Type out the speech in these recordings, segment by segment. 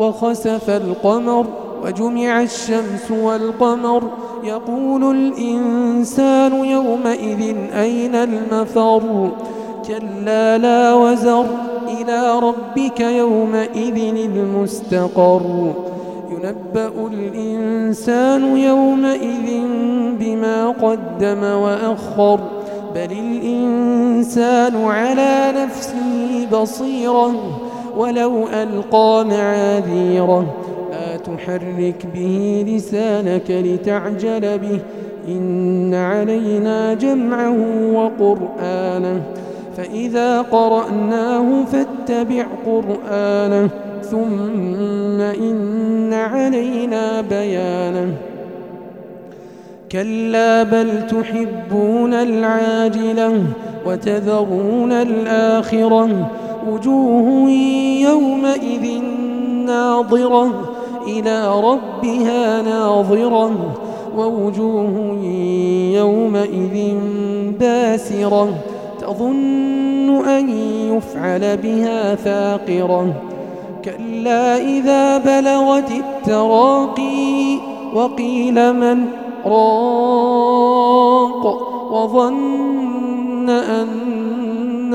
وخسف القمر وجمع الشمس والقمر. يقول الإنسان يومئذ أين المفر؟ كلا لا وزر إلى ربك يومئذ المستقر. ينبأ الإنسان يومئذ بما قدم وأخر. بل الإنسان على نفسه بصيرة. ولو ألقى معاذيره لا تحرك به لسانك لتعجل به. إن علينا جمعه وقرآنه. فإذا قرأناه فاتبع قرآنه. ثم إن علينا بيانه. كلا بل تحبون العاجلة وتذرون الآخرة. وجوه يومئذ ناظرة إلى ربها ناظرة ووجوه يومئذ باسرة تظن أن يفعل بها فاقرة كلا إذا بلغت التراقي وقيل من راق وظن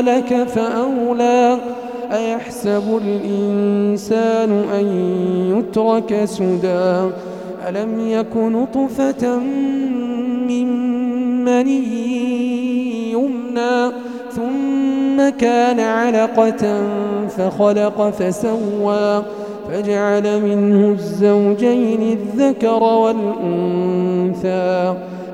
لك فأولى. أيحسب الإنسان أن يترك سدى؟ ألم يك نطفة من مني يمنى؟ ثم كان علقة فخلق فسوى. فجعل منه الزوجين الذكر والأنثى.